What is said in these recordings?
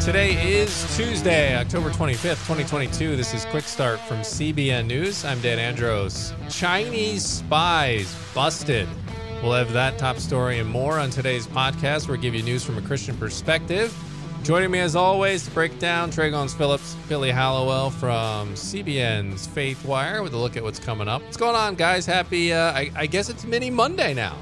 Today is Tuesday, October 25th, 2022. This is Quick Start from CBN News. I'm Dan Andros. Chinese spies busted. We'll have that top story and more on today's podcast where we give you news from a Christian perspective. Joining me as always to break down Tré Goins-Phillips, Billy Hallowell from CBN's FaithWire with a look at what's coming up. What's going on, guys? Happy, uh, I, I guess it's Mini Monday now.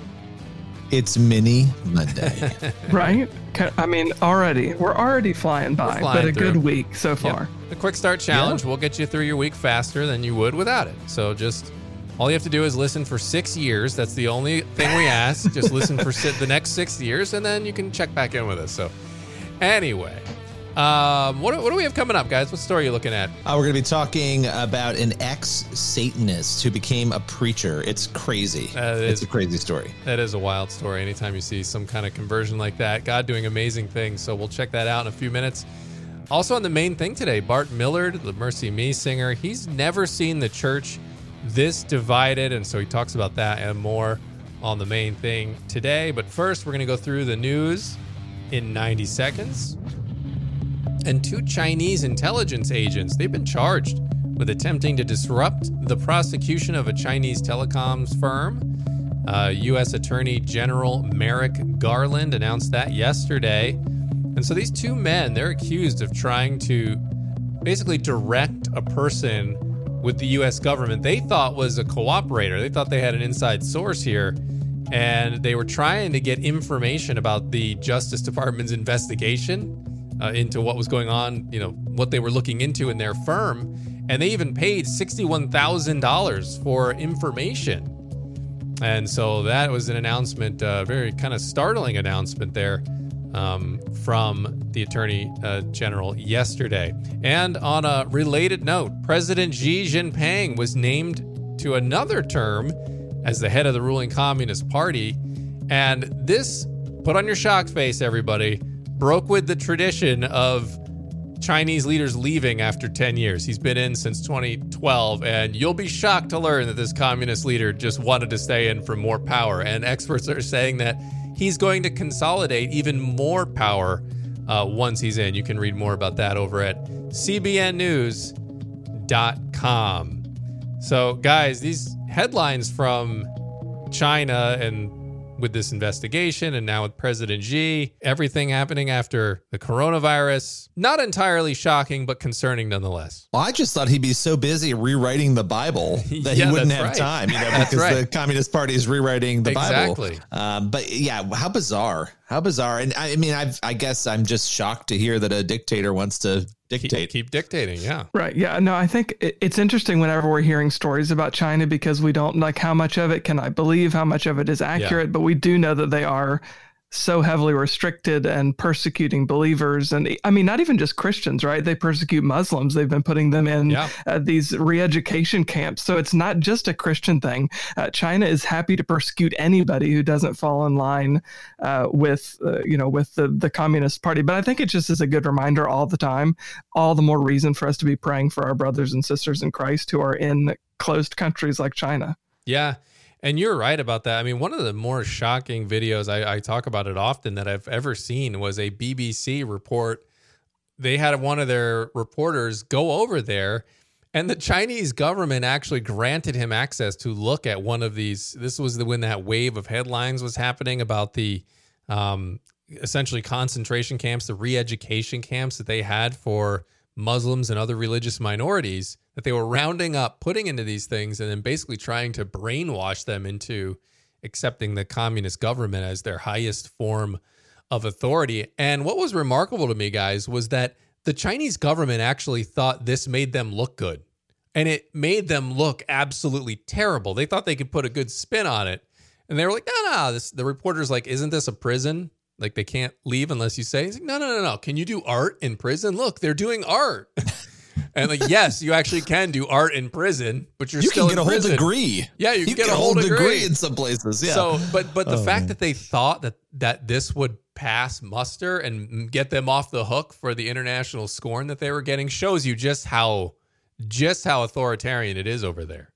It's Mini Monday. right? I mean, already we're already flying by, flying but a through. good week so far. Yep. The quick start challenge will get you through your week faster than you would without it. So just all you have to do is listen for six years. That's the only thing we ask. just listen for si- the next six years, and then you can check back in with us. So anyway, um, what, what do we have coming up, guys? What story are you looking at? Uh, we're going to be talking about an ex Satanist who became a preacher. It's crazy. That it's is- a crazy story. That is a wild story. Anytime you see some kind of conversion like that, God doing amazing things. So we'll check that out in a few minutes. Also, on the main thing today, Bart Millard, the MercyMe singer, he's never seen the church this divided. And so he talks about that and more on the main thing today. But first, we're going to go through the news in 90 seconds. And two Chinese intelligence agents, they've been charged with attempting to disrupt the prosecution of a Chinese telecoms firm. Uh, U.S. Attorney General Merrick Garland announced that yesterday. And so these two men, they're accused of trying to basically direct a person with the U.S. government they thought was a cooperator. They thought they had an inside source here. And they were trying to get information about the Justice Department's investigation uh, into what was going on, you know, what they were looking into in their firm. And they even paid $61,000 for information. And so that was an announcement, a very kind of startling announcement there um, from the Attorney uh, General yesterday. And on a related note, President Xi Jinping was named to another term as the head of the ruling Communist Party. And this, put on your shock face, everybody, broke with the tradition of Chinese leaders leaving after 10 years. He's been in since 2012, and you'll be shocked to learn that this communist leader just wanted to stay in for more power. And experts are saying that he's going to consolidate even more power uh, once he's in. You can read more about that over at cbnnews.com. So, guys, these headlines from China and with this investigation and now with President Xi, everything happening after the coronavirus. Not entirely shocking, but concerning nonetheless. Well, I just thought he'd be so busy rewriting the Bible that Yeah, he wouldn't have right. time, you know, because right. the Communist Party is rewriting the Exactly. Bible. Um, but yeah, how bizarre! How bizarre! And I, I mean, I've, I guess I'm just shocked to hear that a dictator wants to Keep, dictate. keep dictating, yeah. Right. Yeah. No, I think it- it's interesting whenever we're hearing stories about China because we don't like how much of it can I believe, how much of it is accurate, but we do know that they are so heavily restricted and persecuting believers. And I mean, not even just Christians, right? They persecute Muslims. They've been putting them in Yeah. uh, these re education camps. So it's not just a Christian thing. Uh, China is happy to persecute anybody who doesn't fall in line uh, with, uh, you know, with the, the Communist Party. But I think it just is a good reminder all the time all the more reason for us to be praying for our brothers and sisters in Christ who are in closed countries like China. Yeah. And you're right about that. I mean, one of the more shocking videos, I, I talk about it often, that I've ever seen was a BBC report. They had one of their reporters go over there, and the Chinese government actually granted him access to look at one of these. This was the when that wave of headlines was happening about the um, essentially concentration camps, the re-education camps that they had for Muslims and other religious minorities that they were rounding up, putting into these things, and then basically trying to brainwash them into accepting the communist government as their highest form of authority. And what was remarkable to me, guys, was that the Chinese government actually thought this made them look good. And it made them look absolutely terrible. They thought they could put a good spin on it. And they were like, no, no, this, the reporter's like, isn't this a prison? Like they can't leave unless you say. He's like, no, no, no, no. Can you do art in prison? Look, they're doing art. and like, yes, you actually can do art in prison, but you're You still can get a whole degree. Yeah, you can get a whole degree. in some places. Yeah. So, but but the Oh, fact man. that they thought that that this would pass muster and get them off the hook for the international scorn that they were getting shows you just how just how authoritarian it is over there.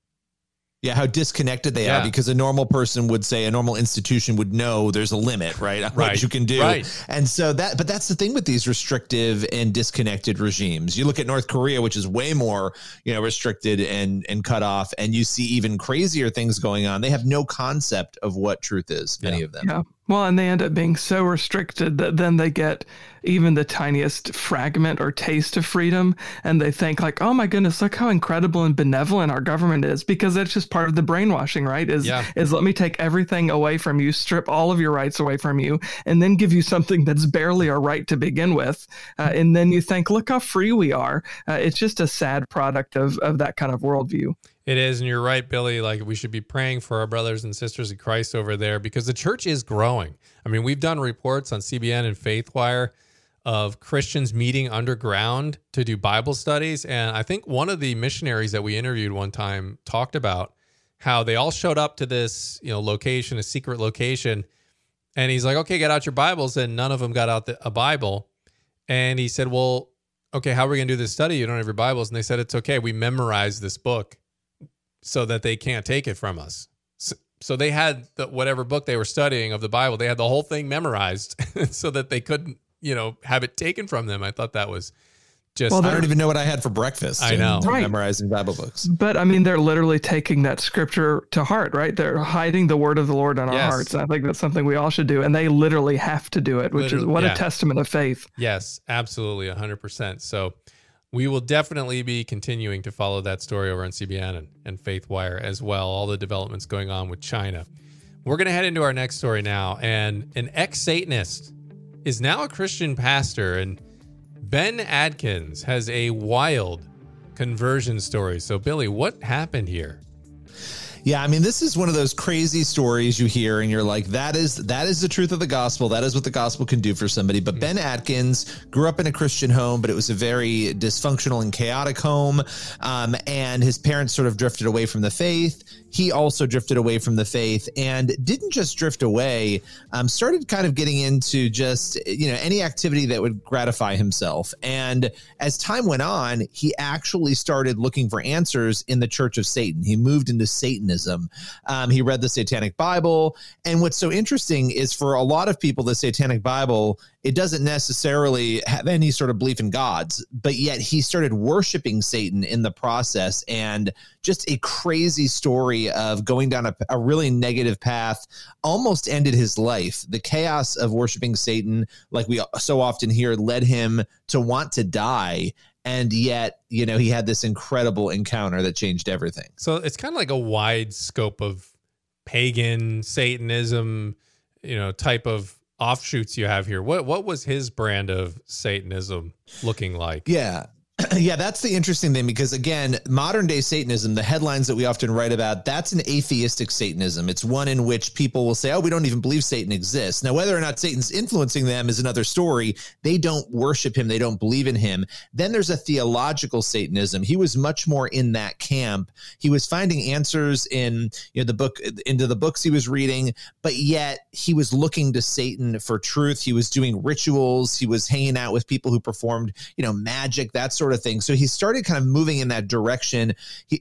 Yeah, how disconnected they Yeah. are because a normal person would say a normal institution would know there's a limit, right? on Right. What you can do. Right. And so that but that's the thing with these restrictive and disconnected regimes. You look at North Korea, which is way more, you know, restricted and and cut off, and you see even crazier things going on. They have no concept of what truth is, many Yeah. of them. Yeah. Well, and they end up being so restricted that then they get even the tiniest fragment or taste of freedom. And they think, like, oh my goodness, look how incredible and benevolent our government is because that's just part of the brainwashing, right? Is, Yeah. is let me take everything away from you, strip all of your rights away from you, and then give you something that's barely a right to begin with. Uh, and then you think, look how free we are. Uh, it's just a sad product of, of that kind of worldview. It is, and you're right, Billy. Like we should be praying for our brothers and sisters in Christ over there because the church is growing. I mean, we've done reports on CBN and FaithWire of Christians meeting underground to do Bible studies, and I think one of the missionaries that we interviewed one time talked about how they all showed up to this, you know, location, a secret location, and he's like, "Okay, get out your Bibles," and none of them got out the, a Bible, and he said, "Well." Okay, how are we going to do this study? You don't have your Bibles. And they said, It's okay. We memorized this book so that they can't take it from us. So, so they had the, whatever book they were studying of the Bible, they had the whole thing memorized so that they couldn't, you know, have it taken from them. I thought that was just Well, I don't even know what I had for breakfast. I know. Right. Memorizing Bible books. But I mean, they're literally taking that scripture to heart, right? They're hiding the word of the Lord in our Yes. hearts. I think that's something we all should do. And they literally have to do it, which Literally, is what yeah. a testament of faith. Yes, absolutely, 100%. So we will definitely be continuing to follow that story over on CBN and, and FaithWire as well, all the developments going on with China. We're going to head into our next story now. And an ex Satanist is now a Christian pastor. And Ben Atkins has a wild conversion story. So, Billy, what happened here? Yeah, I mean, this is one of those crazy stories you hear, and you're like, "That is that is the truth of the gospel. That is what the gospel can do for somebody." But Ben Atkins grew up in a Christian home, but it was a very dysfunctional and chaotic home, um, and his parents sort of drifted away from the faith. He also drifted away from the faith, and didn't just drift away. Um, started kind of getting into just you know any activity that would gratify himself. And as time went on, he actually started looking for answers in the Church of Satan. He moved into Satanism. Um, he read the Satanic Bible. And what's so interesting is for a lot of people, the Satanic Bible, it doesn't necessarily have any sort of belief in gods, but yet he started worshiping Satan in the process. And just a crazy story of going down a, a really negative path almost ended his life. The chaos of worshiping Satan, like we so often hear, led him to want to die. And yet, you know, he had this incredible encounter that changed everything. So it's kind of like a wide scope of pagan Satanism, you know, type of offshoots you have here. What what was his brand of Satanism looking like? Yeah. Yeah, that's the interesting thing because again, modern day Satanism, the headlines that we often write about, that's an atheistic Satanism. It's one in which people will say, "Oh, we don't even believe Satan exists." Now, whether or not Satan's influencing them is another story. They don't worship him, they don't believe in him. Then there's a theological Satanism. He was much more in that camp. He was finding answers in, you know, the book into the books he was reading, but yet he was looking to Satan for truth. He was doing rituals, he was hanging out with people who performed, you know, magic, that sort of thing. So he started kind of moving in that direction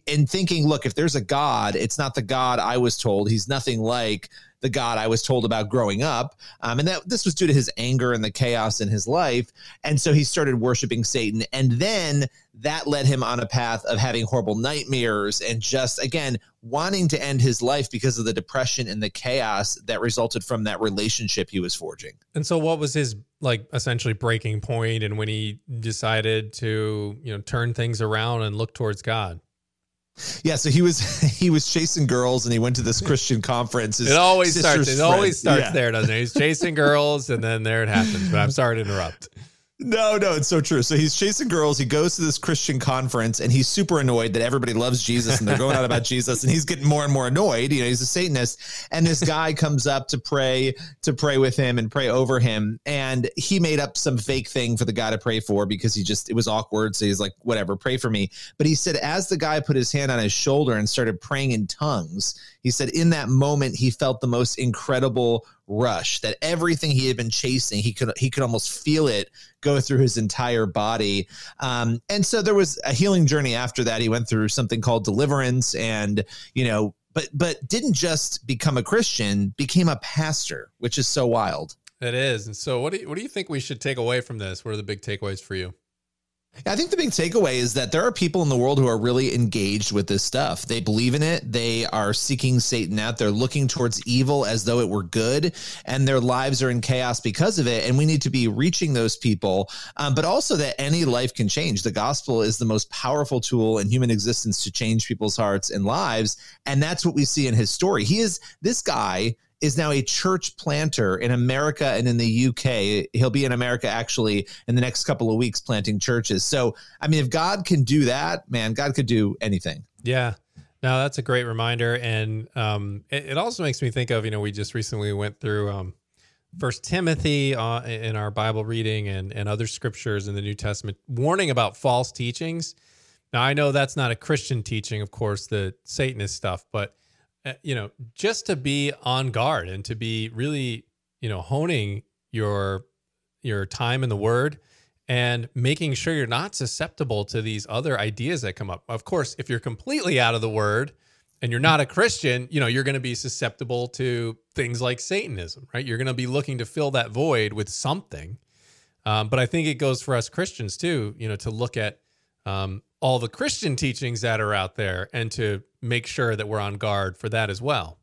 and thinking, look, if there's a God, it's not the God I was told. He's nothing like the God I was told about growing up. Um, and that this was due to his anger and the chaos in his life. And so he started worshiping Satan. And then that led him on a path of having horrible nightmares and just, again, wanting to end his life because of the depression and the chaos that resulted from that relationship he was forging. And so what was his like essentially breaking point and when he decided to, you know, turn things around and look towards God? Yeah, so he was he was chasing girls and he went to this Christian conference. His It always starts it friend- always starts Yeah. there, doesn't it? He's chasing girls and then there it happens. But I'm sorry to interrupt. No, no, it's so true. So he's chasing girls. He goes to this Christian conference and he's super annoyed that everybody loves Jesus and they're going out about Jesus and he's getting more and more annoyed. You know, he's a Satanist. And this guy comes up to pray, to pray with him and pray over him. And he made up some fake thing for the guy to pray for because he just, it was awkward. So he's like, whatever, pray for me. But he said, as the guy put his hand on his shoulder and started praying in tongues, he said, in that moment, he felt the most incredible rush that everything he had been chasing, he could, he could almost feel it go through his entire body. Um, and so there was a healing journey after that. He went through something called deliverance and, you know, but but didn't just become a Christian, became a pastor, which is so wild. It is. And so what do you, what do you think we should take away from this? What are the big takeaways for you? I think the big takeaway is that there are people in the world who are really engaged with this stuff. They believe in it. They are seeking Satan out. They're looking towards evil as though it were good, and their lives are in chaos because of it. And we need to be reaching those people, um, but also that any life can change. The gospel is the most powerful tool in human existence to change people's hearts and lives. And that's what we see in his story. He is this guy is now a church planter in America and in the UK. He'll be in America actually in the next couple of weeks planting churches. So, I mean, if God can do that, man, God could do anything. Yeah. No, that's a great reminder. And um, it, it, also makes me think of, you know, we just recently went through um, First Timothy uh, in our Bible reading and, and other scriptures in the New Testament warning about false teachings. Now, I know that's not a Christian teaching, of course, the Satanist stuff, but you know, just to be on guard and to be really, you know, honing your your time in the word and making sure you're not susceptible to these other ideas that come up. Of course, if you're completely out of the word and you're not a Christian, you know, you're going to be susceptible to things like Satanism, right? You're going to be looking to fill that void with something. Um, but I think it goes for us Christians too, you know, to look at um, all the Christian teachings that are out there and to make sure that we're on guard for that as well.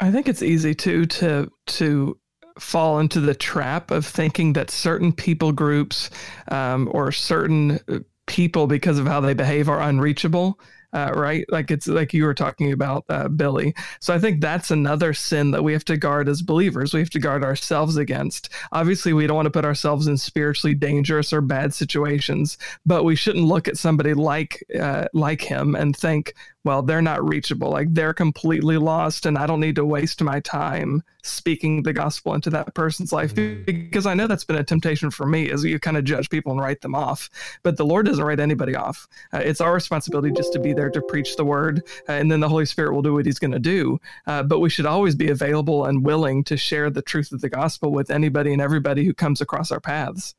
I think it's easy too to to fall into the trap of thinking that certain people groups um, or certain uh, people because of how they behave are unreachable uh, right? Like it's like you were talking about, uh, Billy. So I think that's another sin that we have to guard as believers. We have to guard ourselves against. Obviously, we don't want to put ourselves in spiritually dangerous or bad situations, but we shouldn't look at somebody like uh, like him and think, well, they're not reachable. Like they're completely lost, and I don't need to waste my time speaking the gospel into that person's life mm. because I know that's been a temptation for me is you kind of judge people and write them off. But the Lord doesn't write anybody off. Uh, it's our responsibility just to be there to preach the word, uh, and then the Holy Spirit will do what He's going to do. Uh, but we should always be available and willing to share the truth of the gospel with anybody and everybody who comes across our paths.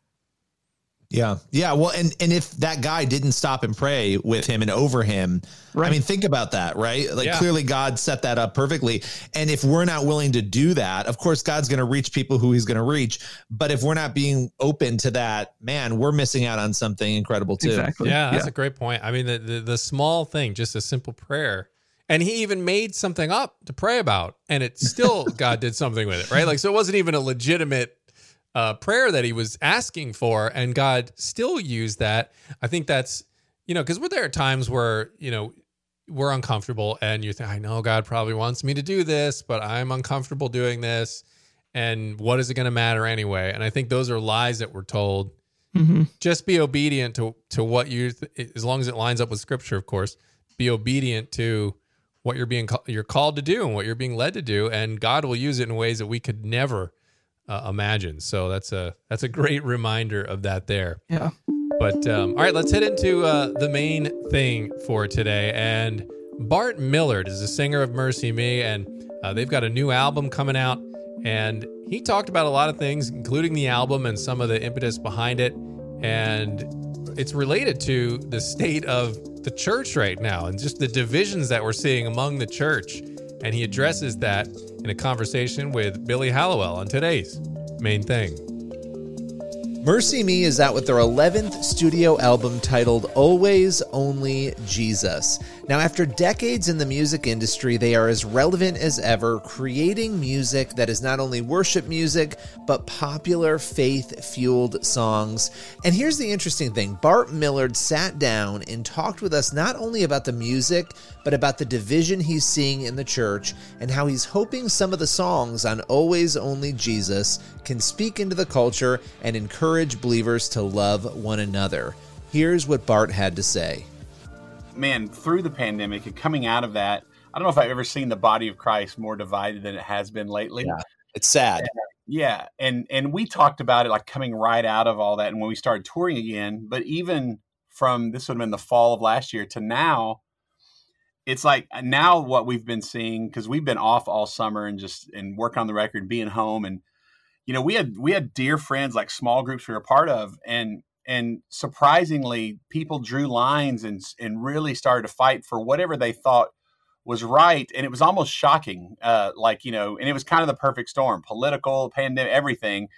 Yeah. Yeah. Well, and, and if that guy didn't stop and pray with him and over him, right. I mean, think about that, right? Like yeah. clearly God set that up perfectly. And if we're not willing to do that, of course, God's going to reach people who he's going to reach. But if we're not being open to that, man, we're missing out on something incredible too. Exactly. Yeah. That's yeah. a great point. I mean, the, the, the small thing, just a simple prayer. And he even made something up to pray about, and it still God did something with it, right? Like, so it wasn't even a legitimate uh, prayer that he was asking for, and God still used that. I think that's you know because there are times where you know we're uncomfortable, and you think, I know God probably wants me to do this, but I'm uncomfortable doing this, and what is it going to matter anyway? And I think those are lies that we're told. Mm-hmm. Just be obedient to to what you, th- as long as it lines up with Scripture, of course. Be obedient to what you're being you're called to do and what you're being led to do, and God will use it in ways that we could never uh, imagine. So that's a that's a great reminder of that there. Yeah. But um, all right, let's head into uh, the main thing for today. And Bart Millard is a singer of MercyMe, and uh, they've got a new album coming out. And he talked about a lot of things, including the album and some of the impetus behind it. And it's related to the state of the church right now and just the divisions that we're seeing among the church. And he addresses that in a conversation with Billy Hallowell on today's main thing. MercyMe is out with their 11th studio album titled Always Only Jesus. Now, after decades in the music industry, they are as relevant as ever, creating music that is not only worship music, but popular faith fueled songs. And here's the interesting thing Bart Millard sat down and talked with us not only about the music, but about the division he's seeing in the church and how he's hoping some of the songs on Always Only Jesus can speak into the culture and encourage believers to love one another. Here's what Bart had to say man, through the pandemic and coming out of that, I don't know if I've ever seen the body of Christ more divided than it has been lately. Yeah, it's sad. And, yeah, and and we talked about it like coming right out of all that, and when we started touring again. But even from this would have been the fall of last year to now, it's like uh, now what we've been seeing because we've been off all summer and just and work on the record, being home, and you know we had we had dear friends like small groups we were a part of, and and surprisingly, people drew lines and and really started to fight for whatever they thought was right, and it was almost shocking. Uh, like you know, and it was kind of the perfect storm: political, pandemic, everything.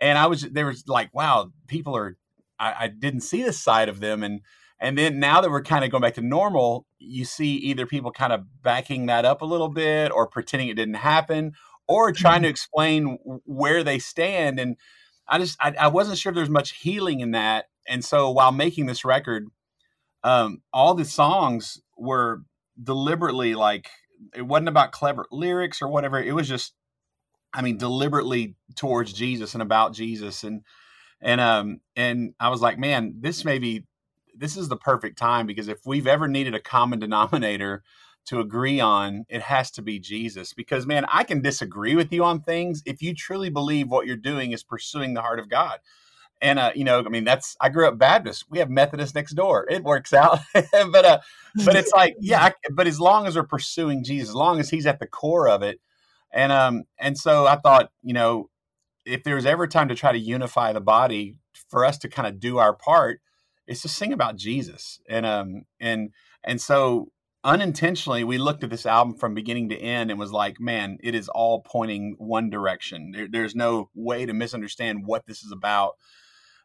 And I was there was like, wow, people are. I, I didn't see this side of them, and and then now that we're kind of going back to normal, you see either people kind of backing that up a little bit, or pretending it didn't happen, or trying to mm-hmm. explain where they stand. And I just I, I wasn't sure there's much healing in that. And so while making this record, um, all the songs were deliberately like it wasn't about clever lyrics or whatever. It was just, I mean, deliberately towards Jesus and about Jesus. And and um and I was like, man, this may be this is the perfect time because if we've ever needed a common denominator to agree on, it has to be Jesus. Because man, I can disagree with you on things if you truly believe what you're doing is pursuing the heart of God and uh, you know, I mean, that's I grew up Baptist. We have Methodist next door. It works out, but uh, but it's like, yeah. I, but as long as we're pursuing Jesus, as long as He's at the core of it, and um, and so I thought, you know, if there's ever time to try to unify the body for us to kind of do our part, it's to sing about Jesus, and um, and and so unintentionally we looked at this album from beginning to end and was like man it is all pointing one direction. There, there's no way to misunderstand what this is about.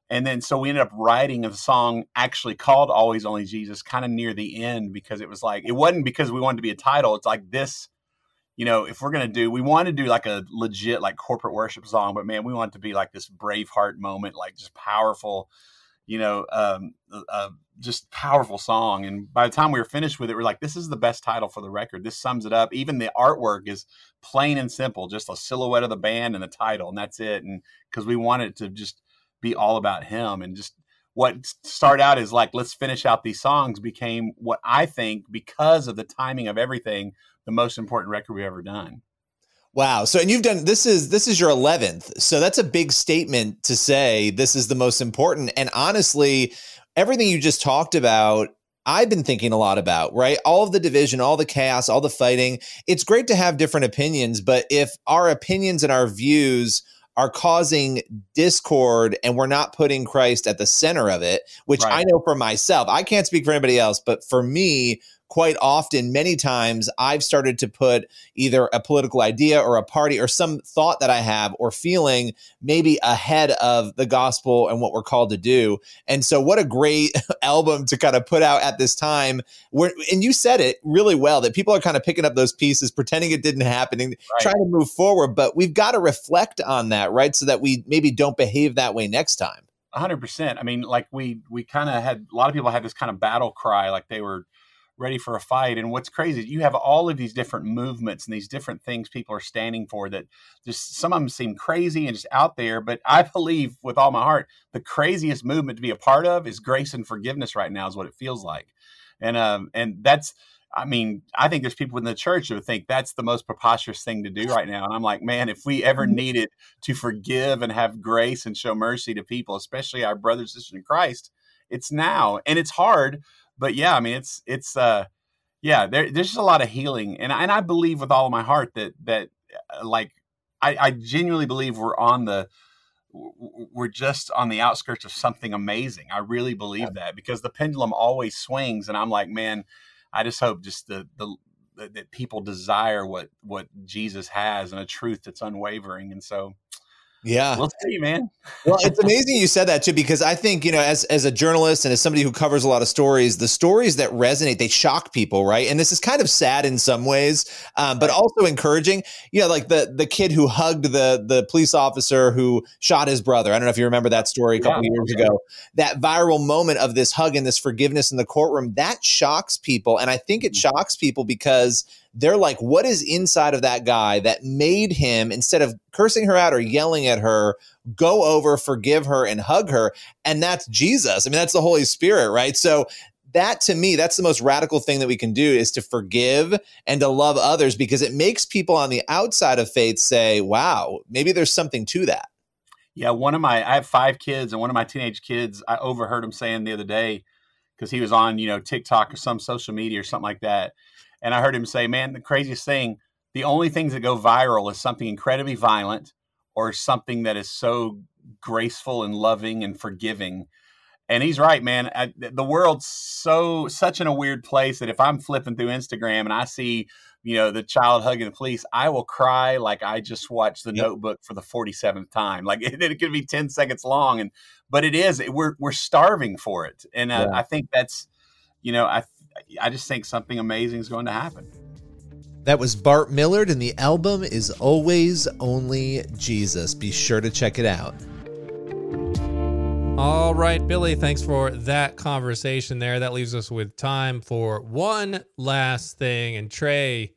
And then so we ended up writing a song actually called always only jesus kind of near the end because it was like it wasn't because we wanted to be a title. It's like this you know if we're to do we want to do like a legit like corporate worship song but man we want it to be like this braveheart moment like just powerful you know um just powerful song. And by the time we were finished with it we're like this is the best title for the record. This sums it up. Even the artwork is plain and simple just a silhouette of the band and the title and that's it. And because we wanted to just be all about him. And just what started out as like let's finish out these songs became what I think because of the timing of everything the most important record we've ever done. Wow. So and you've done this is this is your 11th. So that's a big statement to say this is the most important and honestly everything you just talked about I've been thinking a lot about, right? All of the division, all the chaos, all the fighting. It's great to have different opinions, but if our opinions and our views are causing discord and we're not putting Christ at the center of it, which right. I know for myself, I can't speak for anybody else, but for me, quite often, many times, I've started to put either a political idea or a party or some thought that I have or feeling maybe ahead of the gospel and what we're called to do. And so, what a great album to kind of put out at this time. Where, and you said it really well that people are kind of picking up those pieces, pretending it didn't happen, and right. trying to move forward. But we've got to reflect on that, right? So that we maybe don't behave that way next time. 100%. I mean, like we we kind of had a lot of people had this kind of battle cry, like they were ready for a fight. And what's crazy is you have all of these different movements and these different things people are standing for that just some of them seem crazy and just out there. But I believe with all my heart, the craziest movement to be a part of is grace and forgiveness right now, is what it feels like. And um and that's I mean, I think there's people in the church who would think that's the most preposterous thing to do right now. And I'm like, man, if we ever mm-hmm. needed to forgive and have grace and show mercy to people, especially our brothers and sisters in Christ, it's now. And it's hard, but yeah, I mean, it's it's uh, yeah, there, there's just a lot of healing, and and I believe with all of my heart that that uh, like I, I genuinely believe we're on the we're just on the outskirts of something amazing. I really believe yeah. that because the pendulum always swings, and I'm like, man, I just hope just the the that people desire what what Jesus has and a truth that's unwavering, and so yeah. We'll see, man. well, it's amazing you said that too, because I think, you know, as, as a journalist and as somebody who covers a lot of stories, the stories that resonate, they shock people, right? And this is kind of sad in some ways, um, but also encouraging. You know, like the the kid who hugged the the police officer who shot his brother. I don't know if you remember that story a couple yeah, years ago. That viral moment of this hug and this forgiveness in the courtroom, that shocks people. And I think it mm-hmm. shocks people because they're like, what is inside of that guy that made him, instead of cursing her out or yelling at her, go over, forgive her, and hug her? And that's Jesus. I mean, that's the Holy Spirit, right? So that to me, that's the most radical thing that we can do is to forgive and to love others because it makes people on the outside of faith say, wow, maybe there's something to that. Yeah, one of my I have five kids, and one of my teenage kids, I overheard him saying the other day because he was on you know TikTok or some social media or something like that, and I heard him say, "Man, the craziest thing, the only things that go viral is something incredibly violent or something that is so graceful and loving and forgiving." And he's right, man. I, the world's so such in a weird place that if I'm flipping through Instagram and I see, you know, the child hugging the police, I will cry like I just watched The yep. Notebook for the 47th time. Like it, it could be 10 seconds long, and but it is. We're we're starving for it, and uh, yeah. I, I think that's, you know, I I just think something amazing is going to happen. That was Bart Millard, and the album is Always Only Jesus. Be sure to check it out. All right, Billy, thanks for that conversation there. That leaves us with time for one last thing. And Trey,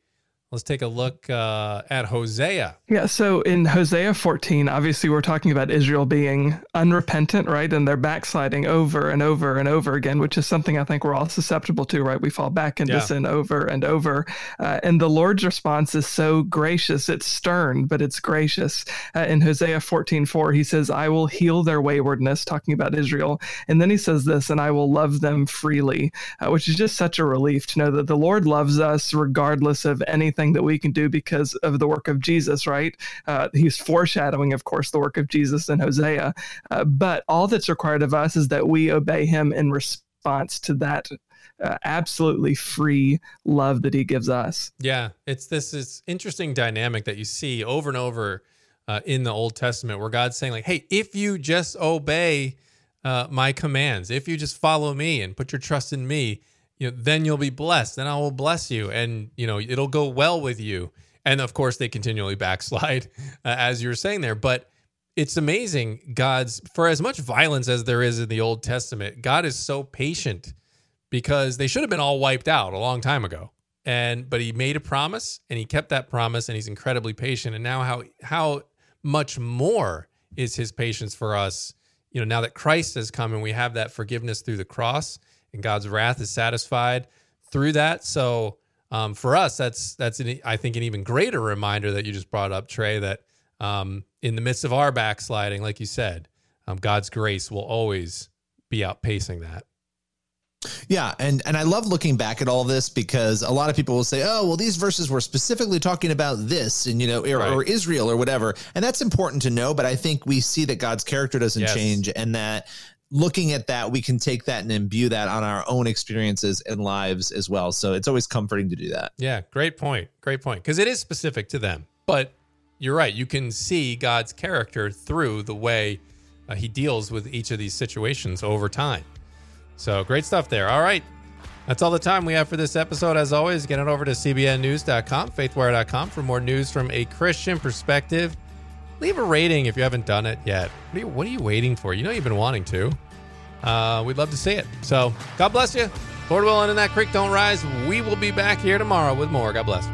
Let's take a look uh, at Hosea. Yeah, so in Hosea 14, obviously we're talking about Israel being unrepentant, right? And they're backsliding over and over and over again, which is something I think we're all susceptible to, right? We fall back into yeah. sin over and over. Uh, and the Lord's response is so gracious. It's stern, but it's gracious. Uh, in Hosea 14, 4, he says, I will heal their waywardness, talking about Israel. And then he says this, and I will love them freely, uh, which is just such a relief to know that the Lord loves us regardless of anything that we can do because of the work of Jesus, right? Uh, he's foreshadowing, of course, the work of Jesus in Hosea. Uh, but all that's required of us is that we obey him in response to that uh, absolutely free love that he gives us. Yeah, it's this is interesting dynamic that you see over and over uh, in the Old Testament, where God's saying like, "Hey, if you just obey uh, my commands, if you just follow me and put your trust in me, you know, then you'll be blessed. Then I will bless you, and you know it'll go well with you. And of course, they continually backslide, uh, as you were saying there. But it's amazing, God's for as much violence as there is in the Old Testament, God is so patient because they should have been all wiped out a long time ago. And but He made a promise, and He kept that promise, and He's incredibly patient. And now, how how much more is His patience for us? You know, now that Christ has come and we have that forgiveness through the cross and God's wrath is satisfied through that. So um, for us, that's that's an, I think an even greater reminder that you just brought up, Trey. That um, in the midst of our backsliding, like you said, um, God's grace will always be outpacing that. Yeah, and and I love looking back at all this because a lot of people will say, "Oh, well, these verses were specifically talking about this, and you know, or, right. or Israel or whatever," and that's important to know. But I think we see that God's character doesn't yes. change, and that looking at that, we can take that and imbue that on our own experiences and lives as well. So it's always comforting to do that. Yeah, great point. Great point. Because it is specific to them. But you're right. You can see God's character through the way uh, he deals with each of these situations over time. So great stuff there. All right. That's all the time we have for this episode. As always, get it over to cbnnews.com, faithwire.com for more news from a Christian perspective leave a rating if you haven't done it yet. What are you, what are you waiting for? You know you've been wanting to. Uh, we'd love to see it. So God bless you. Lord willing, in that creek don't rise. We will be back here tomorrow with more. God bless.